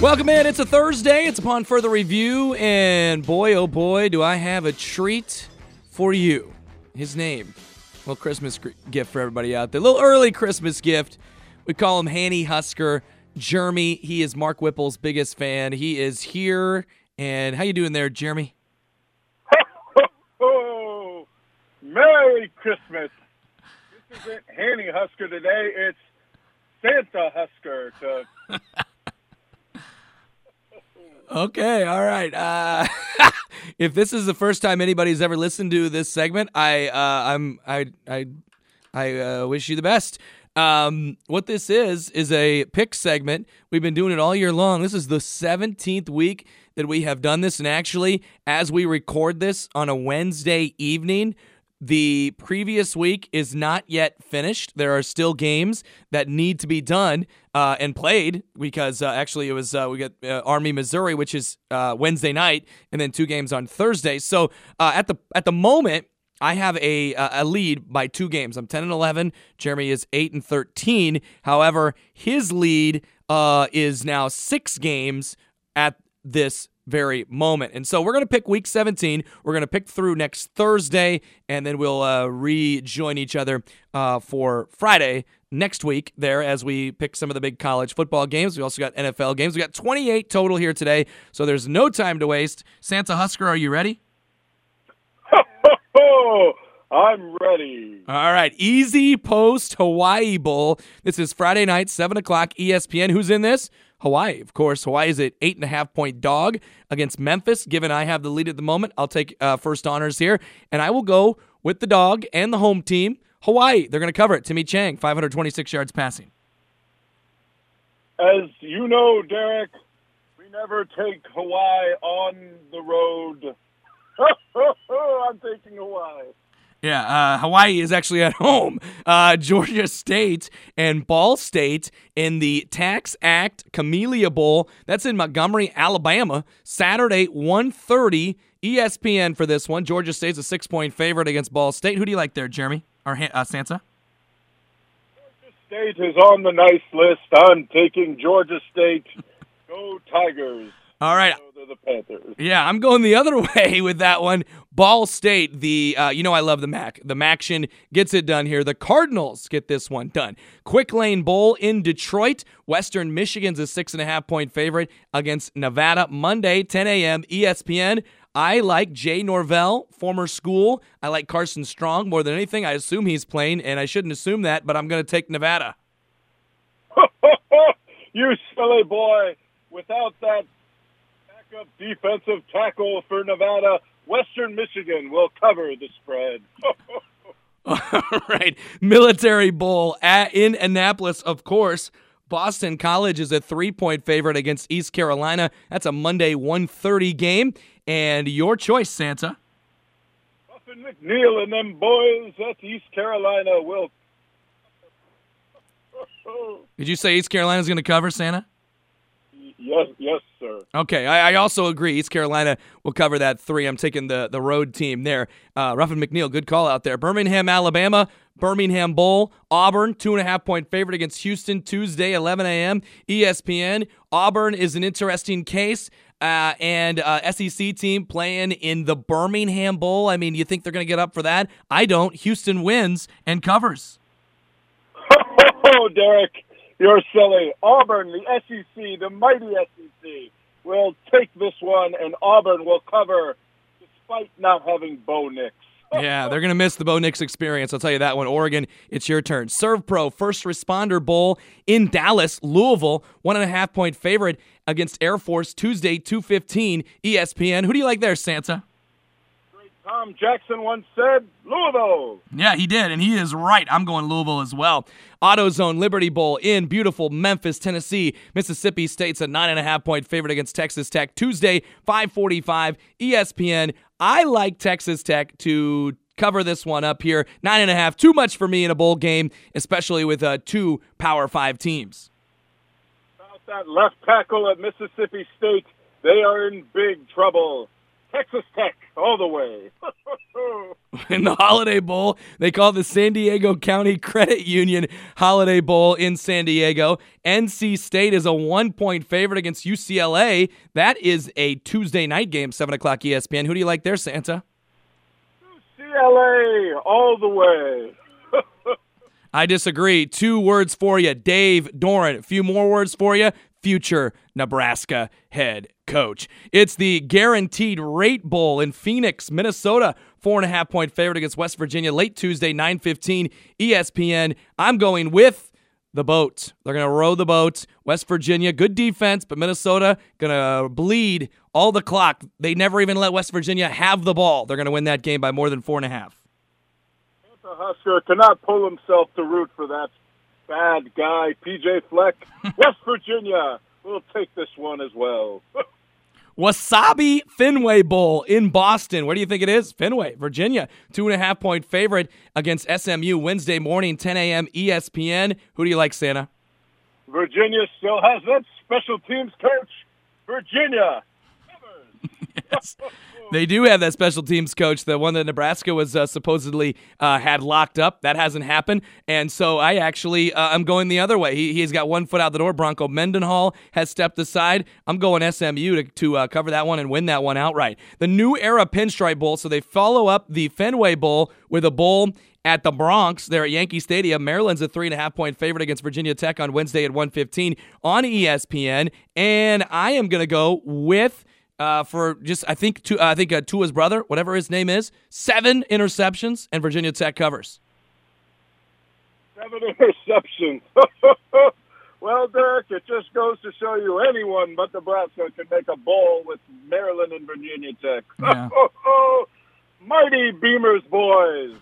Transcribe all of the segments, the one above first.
Welcome in. It's a Thursday. It's upon further review, and boy, oh boy, do I have a treat for you. His name, little Christmas gift for everybody out there. Little early Christmas gift. We call him Hanny Husker Jeremy. He is Mark Whipple's biggest fan. He is here, and how you doing there, Jeremy? Oh, Merry Christmas. This isn't Hanny Husker today. It's Santa Husker. To, Okay, all right. Uh, if this is the first time anybody's ever listened to this segment, I uh, I'm I I I uh, wish you the best. Um, what this is is a pick segment. We've been doing it all year long. This is the 17th week that we have done this, and actually, as we record this on a Wednesday evening, the previous week is not yet finished. There are still games that need to be done uh, and played because uh, actually it was uh, we got uh, Army Missouri, which is uh, Wednesday night, and then two games on Thursday. So uh, at the at the moment. I have a a lead by two games. I'm 10 and 11. Jeremy is 8 and 13. However, his lead is now six games at this very moment. And so we're going to pick week 17. We're going to pick through next Thursday, and then we'll uh, rejoin each other uh, for Friday next week there as we pick some of the big college football games. We also got NFL games. We got 28 total here today, so there's no time to waste. Santa Husker, are you ready? I'm ready. All right, EasyPost Hawaii Bowl. This is Friday night, 7 o'clock, ESPN. Who's in this? Hawaii, of course. Hawaii is at eight and a half point dog against Memphis. Given I have the lead at the moment, I'll take uh, first honors here, and I will go with the dog and the home team. Hawaii, they're going to cover it. Timmy Chang, 526 yards passing. As you know, Derek, we never take Hawaii on the road. I'm taking Hawaii. Yeah, uh, Hawaii is actually at home. Uh, Georgia State and Ball State in the TaxAct Camellia Bowl. That's in Montgomery, Alabama. Saturday, 1.30 ESPN for this one. Georgia State's a six-point favorite against Ball State. Who do you like there, Jeremy? Or uh, Sansa? Georgia State is on the nice list. I'm taking Georgia State. Go Tigers. All right. The Panthers. Yeah, I'm going the other way with that one. Ball State, the uh, you know I love the Mac. The Maction gets it done here. The Cardinals get this one done. Quick Lane Bowl in Detroit. Western Michigan's a six and a half point favorite against Nevada. Monday, 10 a.m. ESPN. I like Jay Norvell, former school. I like Carson Strong more than anything. I assume he's playing, and I shouldn't assume that, but I'm going to take Nevada. you silly boy. Without that backup defensive tackle for Nevada, Western Michigan will cover the spread. All right. Military Bowl at, in Annapolis, of course. Boston College is a three-point favorite against East Carolina. That's a Monday 1:30 game. And your choice, Santa. Muffin McNeill and them boys at East Carolina will. Did you say East Carolina's going to cover, Santa? Yes, yes, sir. Okay, I, I, also agree. East Carolina will cover that three. I'm taking the, the road team there. Uh, Ruffin McNeill, good call out there. Birmingham, Alabama, Birmingham Bowl, Auburn, two and a half point favorite against Houston Tuesday, 11 a.m. ESPN. Auburn is an interesting case. Uh, and uh, SEC team playing in the Birmingham Bowl. I mean, you think they're going to get up for that? I don't. Houston wins and covers. Oh, Derek, you're silly. Auburn, the SEC, the mighty SEC, will take this one, and Auburn will cover despite not having Bo Nix. yeah, they're going to miss the Bo Nix experience. I'll tell you that one. Oregon, it's your turn. SERVPRO First Responder Bowl in Dallas, Louisville, one and a half point favorite against Air Force Tuesday, 215 ESPN. Who do you like there, Santa? Tom Jackson once said, Louisville. Yeah, he did, and he is right. I'm going Louisville as well. AutoZone Liberty Bowl in beautiful Memphis, Tennessee. Mississippi State's a nine and a half point favorite against Texas Tech Tuesday, 545 ESPN. I like Texas Tech to cover this one up here. Nine and a half, too much for me in a bowl game, especially with uh, two Power Five teams. About that left tackle at Mississippi State, they are in big trouble. Texas Tech all the way. in the Holiday Bowl. They call the San Diego County Credit Union Holiday Bowl in San Diego. NC State is a one point favorite against UCLA. That is a Tuesday night game, 7 o'clock ESPN. Who do you like there, Santa? UCLA all the way. I disagree. Two words for you Dave Doeren. A few more words for you future Nebraska head coach. It's the Guaranteed Rate Bowl in Phoenix, Minnesota. Four and a half point favorite against West Virginia late Tuesday, 9:15 ESPN. I'm going with the boat. They're going to row the boat. West Virginia, good defense, but Minnesota going to bleed all the clock. They never even let West Virginia have the ball. They're going to win that game by more than four and a half. The Husker cannot pull himself to root for that bad guy, PJ Fleck. West Virginia will take this one as well. Wasabi Fenway Bowl in Boston. Where do you think it is? Fenway, Virginia. Two and a half point favorite against SMU Wednesday morning, 10 a.m. ESPN. Who do you like, Santa? Virginia still has that special teams coach. Virginia. Yes. They do have that special teams coach, the one that Nebraska was uh, supposedly uh, had locked up. That hasn't happened, and so I actually uh, I'm going the other way. He, he's got one foot out the door. Bronco Mendenhall has stepped aside. I'm going SMU to, to uh, cover that one and win that one outright. The New Era Pinstripe Bowl. So they follow up the Fenway Bowl with a bowl at the Bronx there at Yankee Stadium. Maryland's a three and a half point favorite against Virginia Tech on Wednesday at 1:15 on ESPN, and I am going to go with uh, for just I think to, I think uh, Tua's brother, whatever his name is, seven interceptions, and Virginia Tech covers. Seven interceptions. well, Derek, it just goes to show you anyone but Nebraska can make a bowl with Maryland and Virginia Tech. Yeah. Mighty Beamers boys.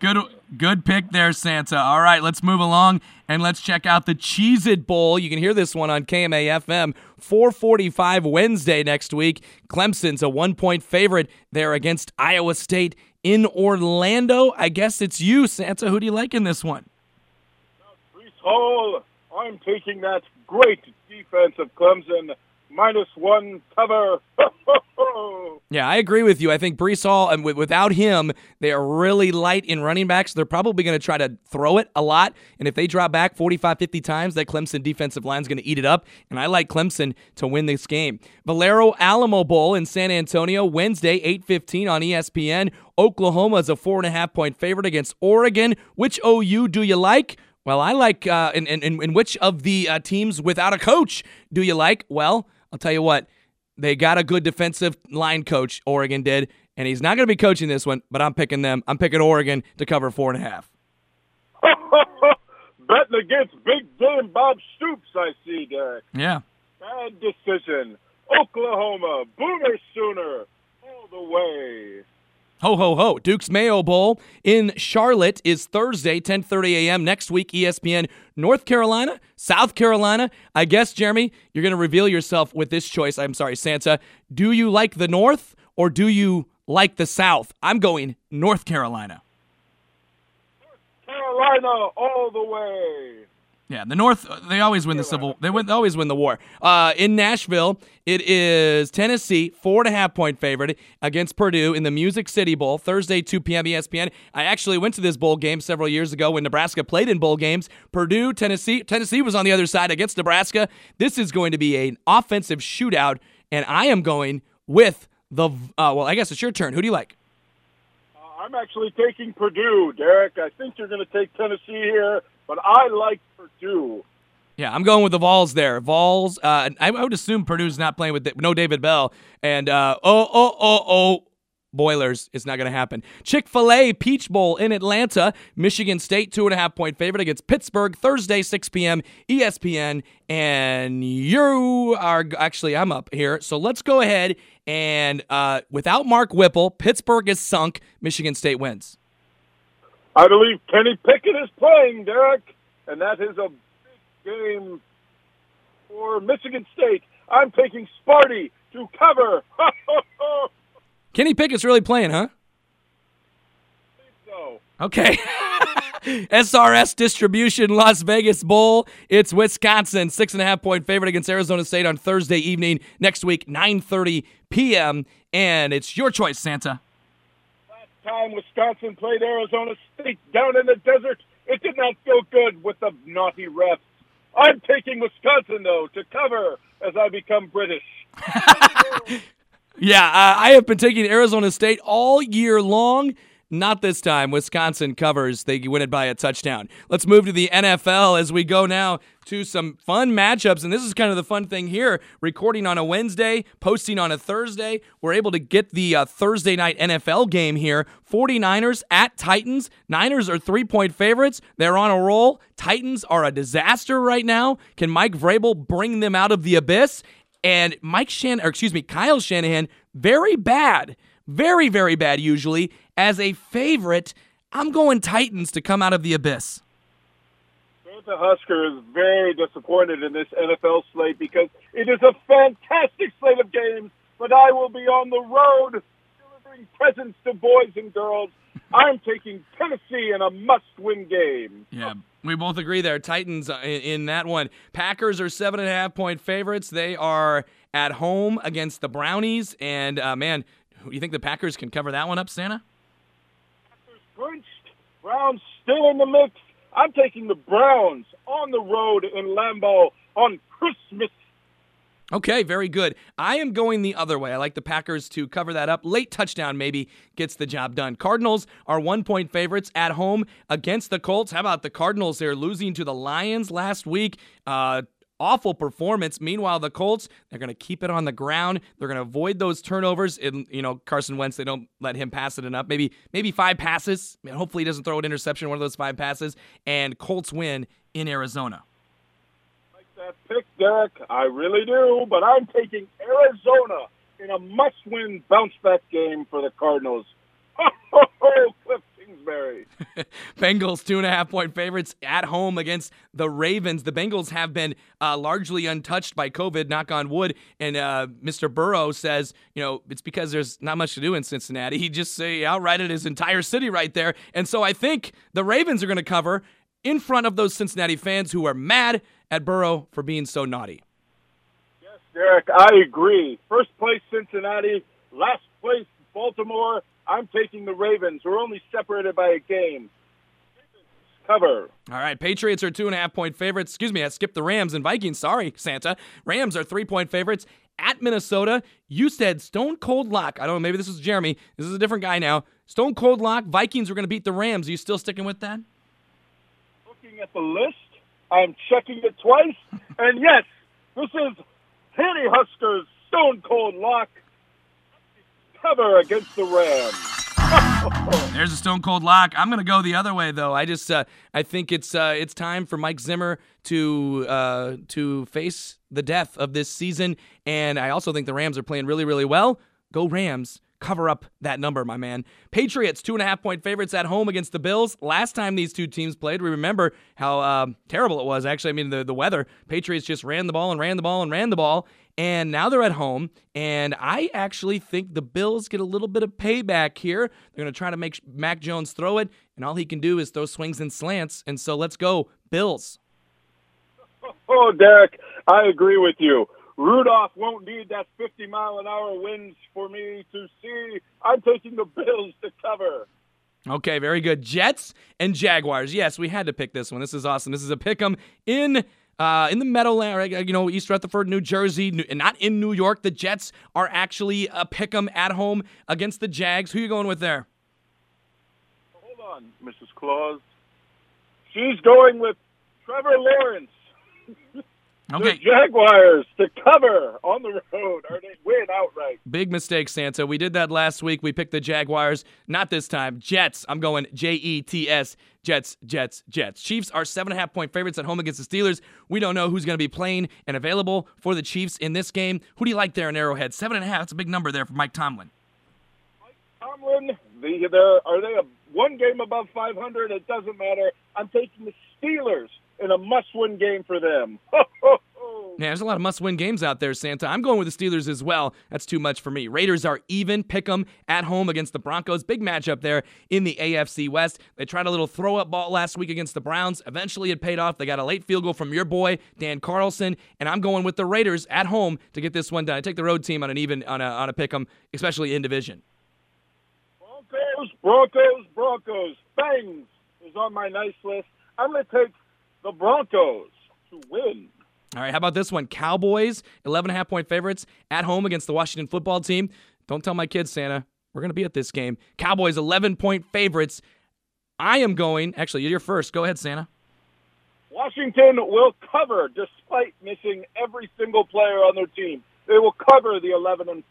Good good pick there, Santa. All right, let's move along and let's check out the Cheez It Bowl. You can hear this one on KMA FM, 445 Wednesday next week. Clemson's a one point favorite there against Iowa State in Orlando. I guess it's you, Santa. Who do you like in this one? Hall. I'm taking that great defense of Clemson minus one cover. yeah, I agree with you. I think Breece Hall, and without him, they are really light in running backs. They're probably going to try to throw it a lot. And if they drop back 45, 50 times, that Clemson defensive line is going to eat it up. And I like Clemson to win this game. Valero Alamo Bowl in San Antonio, Wednesday, 8.15 on ESPN. Oklahoma is a four and a half point favorite against Oregon. Which OU do you like? Well, I like, uh, in, in, in which of the uh, teams without a coach do you like? Well, I'll tell you what, they got a good defensive line coach, Oregon did, and he's not going to be coaching this one, but I'm picking them. I'm picking Oregon to cover four and a half. Betting against big game Bob Stoops, I see, Derek. Yeah. Bad decision. Oklahoma, Boomer Sooner, all the way. Ho ho ho! Duke's Mayo Bowl in Charlotte is Thursday, 10:30 a.m. next week. ESPN North Carolina, South Carolina. I guess Jeremy, you're going to reveal yourself with this choice. I'm sorry, Santa. Do you like the North or do you like the South? I'm going North Carolina. North Carolina all the way. Yeah, the North, they always win the Civil They, win, they always win the war. Uh, in Nashville, it is Tennessee, four and a half point favorite against Purdue in the Music City Bowl, Thursday, 2 p.m. ESPN. I actually went to this bowl game several years ago when Nebraska played in bowl games. Purdue, Tennessee. Tennessee was on the other side against Nebraska. This is going to be an offensive shootout, and I am going with the, uh, well, I guess it's your turn. Who do you like? Uh, I'm actually taking Purdue, Derek. I think you're going to take Tennessee here but I like Purdue. Yeah, I'm going with the Vols there. Vols. Uh, I, would assume Purdue's not playing with the, no David Bell. And uh, oh oh oh oh. Boilers, it's not going to happen. Chick fil A Peach Bowl in Atlanta. Michigan State, two and a half point favorite against Pittsburgh, Thursday, 6 p.m., ESPN. And you are actually, I'm up here. So let's go ahead and uh, without Mark Whipple, Pittsburgh is sunk. Michigan State wins. I believe Kenny Pickett is playing, Derek, and that is a big game for Michigan State. I'm taking Sparty to cover. Kenny Pickett's really playing, huh? So. Okay. SRS Distribution Las Vegas Bowl. It's Wisconsin, six and a half point favorite against Arizona State on Thursday evening next week, 9:30 p.m. And it's your choice, Santa. Time Wisconsin played Arizona State down in the desert, it did not feel good with the naughty refs. I'm taking Wisconsin though to cover as I become British. yeah, uh, I have been taking Arizona State all year long. Not this time. Wisconsin covers. They win it by a touchdown. Let's move to the NFL as we go now to some fun matchups. And this is kind of the fun thing here recording on a Wednesday, posting on a Thursday. We're able to get the uh, Thursday night NFL game here 49ers at Titans. Niners are three point favorites. They're on a roll. Titans are a disaster right now. Can Mike Vrabel bring them out of the abyss? And Mike Shan, or excuse me, Kyle Shanahan, very bad very, very bad usually. As a favorite, I'm going Titans to come out of the abyss. The Husker is very disappointed in this NFL slate because it is a fantastic slate of games, but I will be on the road delivering presents to boys and girls. I'm taking Tennessee in a must-win game. Yeah, we both agree there. Titans uh, in, that one. Packers are seven and a half point favorites. They are at home against the Brownies, and uh, man, you think the Packers can cover that one up, Santa? Packers clinched. Browns still in the mix. I'm taking the Browns on the road in Lambeau on Christmas. Okay, very good. I am going the other way. I like the Packers to cover that up. Late touchdown maybe gets the job done. Cardinals are one point favorites at home against the Colts. How about the Cardinals? They're losing to the Lions last week. Uh, awful performance. Meanwhile, the Colts, they're going to keep it on the ground. They're going to avoid those turnovers. And, you know, Carson Wentz, they don't let him pass it enough. Maybe maybe five passes. I mean, hopefully he doesn't throw an interception one of those five passes. And Colts win in Arizona. Like that pick, Derek. I really do. But I'm taking Arizona in a must-win bounce-back game for the Cardinals. Oh, Kliff Kingsbury. Bengals two and a half point favorites at home against the Ravens. The Bengals have been uh, largely untouched by COVID, knock on wood. And uh, Mr. Burrow says, you know, it's because there's not much to do in Cincinnati. He just say outrighted his entire city right there. And so I think the Ravens are going to cover in front of those Cincinnati fans who are mad at Burrow for being so naughty. Yes, Derek, I agree. First place Cincinnati, last place Baltimore. I'm taking the Ravens. We're only separated by a game. Cover. All right, Patriots are two and a half point favorites. Excuse me, I skipped the Rams and Vikings. Sorry, Santa. Rams are three point favorites at Minnesota. You said Stone Cold Lock. I don't know, maybe this is Jeremy. This is a different guy now. Stone Cold Lock. Vikings are going to beat the Rams. Are you still sticking with that? Looking at the list, I'm checking it twice. and yes, this is Penny Huskers Stone Cold Lock cover against the Rams. There's a stone cold lock. I'm gonna go the other way though. I just uh, I think it's uh, it's time for Mike Zimmer to uh, to face the death of this season, and I also think the Rams are playing really really well. Go Rams! Cover up that number, my man. Patriots two and a half point favorites at home against the Bills. Last time these two teams played, we remember how uh, terrible it was. Actually, I mean the the weather. Patriots just ran the ball and ran the ball and ran the ball, and now they're at home. And I actually think the Bills get a little bit of payback here. They're going to try to make Mac Jones throw it, and all he can do is throw swings and slants. And so let's go, Bills. Oh, Derek, I agree with you. Rudolph won't need that 50 mile an hour winds for me to see. I'm taking the Bills to cover. Okay, very good. Jets and Jaguars. Yes, we had to pick this one. This is awesome. This is a pick 'em in uh, in the Meadowland, you know, East Rutherford, New Jersey, and not in New York. The Jets are actually a pick 'em at home against the Jags. Who are you going with there? Hold on, Mrs. Claus. She's going with Trevor Lawrence. Okay. The Jaguars to cover on the road, or they win outright. Big mistake, Santa. We did that last week. We picked the Jaguars. Not this time. Jets. I'm going J E T S. Jets, Jets, Jets. Chiefs are seven and a half point favorites at home against the Steelers. We don't know who's going to be playing and available for the Chiefs in this game. Who do you like there in Arrowhead? Seven and a half. That's a big number there for Mike Tomlin. Mike Tomlin. The, are they a one game above 500? It doesn't matter. I'm taking the Steelers in a must-win game for them. Yeah, there's a lot of must-win games out there, Santa. I'm going with the Steelers as well. That's too much for me. Raiders are even. Pick 'em at home against the Broncos. Big matchup there in the AFC West. They tried a little throw-up ball last week against the Browns. Eventually, it paid off. They got a late field goal from your boy Dan Carlson, and I'm going with the Raiders at home to get this one done. I take the road team on an even on a on a pick 'em, especially in division. Broncos, Broncos, Broncos. Bangs is on my nice list. I'm going to take the Broncos to win. All right, how about this one? Cowboys, 11 and a half point favorites at home against the Washington football team. Don't tell my kids, Santa. We're going to be at this game. Cowboys, 11 point favorites. I am going, actually, you're first. Go ahead, Santa. Washington will cover despite missing every single player on their team. They will cover the 11 and.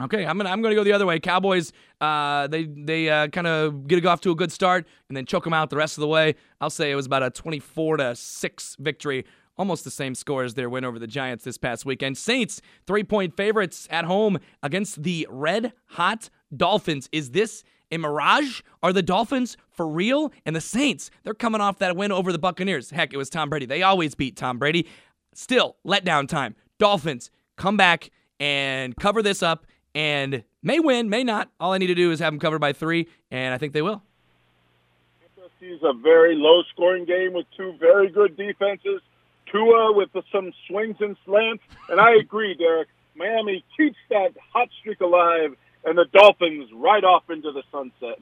Okay, I'm gonna I'm gonna go the other way. Cowboys, uh, they they uh, kind of get off to a good start and then choke them out the rest of the way. I'll say it was about a 24 to six victory almost the same score as their win over the Giants this past weekend. Saints, three point favorites at home against the red hot Dolphins. Is this a mirage? Are the Dolphins for real? And the Saints, they're coming off that win over the Buccaneers. Heck, it was Tom Brady. They always beat Tom Brady. Still, letdown time. Dolphins, come back and cover this up and may win, may not. All I need to do is have them covered by three, and I think they will. This is a very low scoring game with two very good defenses. Tua with some swings and slants. And I agree, Derek. Miami keeps that hot streak alive, and the Dolphins right off into the sunset.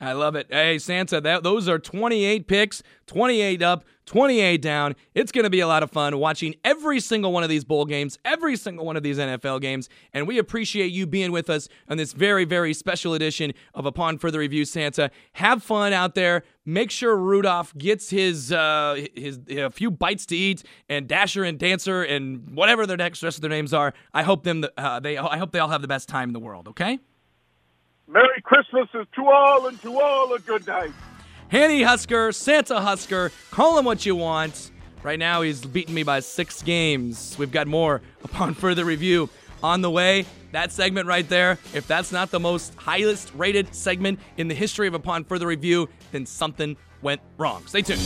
I love it. Hey, Santa, that, those are 28 picks, 28 up, 28 down. It's going to be a lot of fun watching every single one of these bowl games, every single one of these NFL games. And we appreciate you being with us on this very, very special edition of Upon Further Review, Santa. Have fun out there. Make sure Rudolph gets his uh, his a few bites to eat, and Dasher and Dancer and whatever their next rest of their names are. I hope them uh, they I hope they all have the best time in the world. Okay. Merry Christmas is to all, and to all a good night. Hanny Husker, Santa Husker, call him what you want. Right now, he's beaten me by six games. We've got more upon further review on the way. That segment right there, if that's not the most highest rated segment in the history of Upon Further Review, then something went wrong. Stay tuned.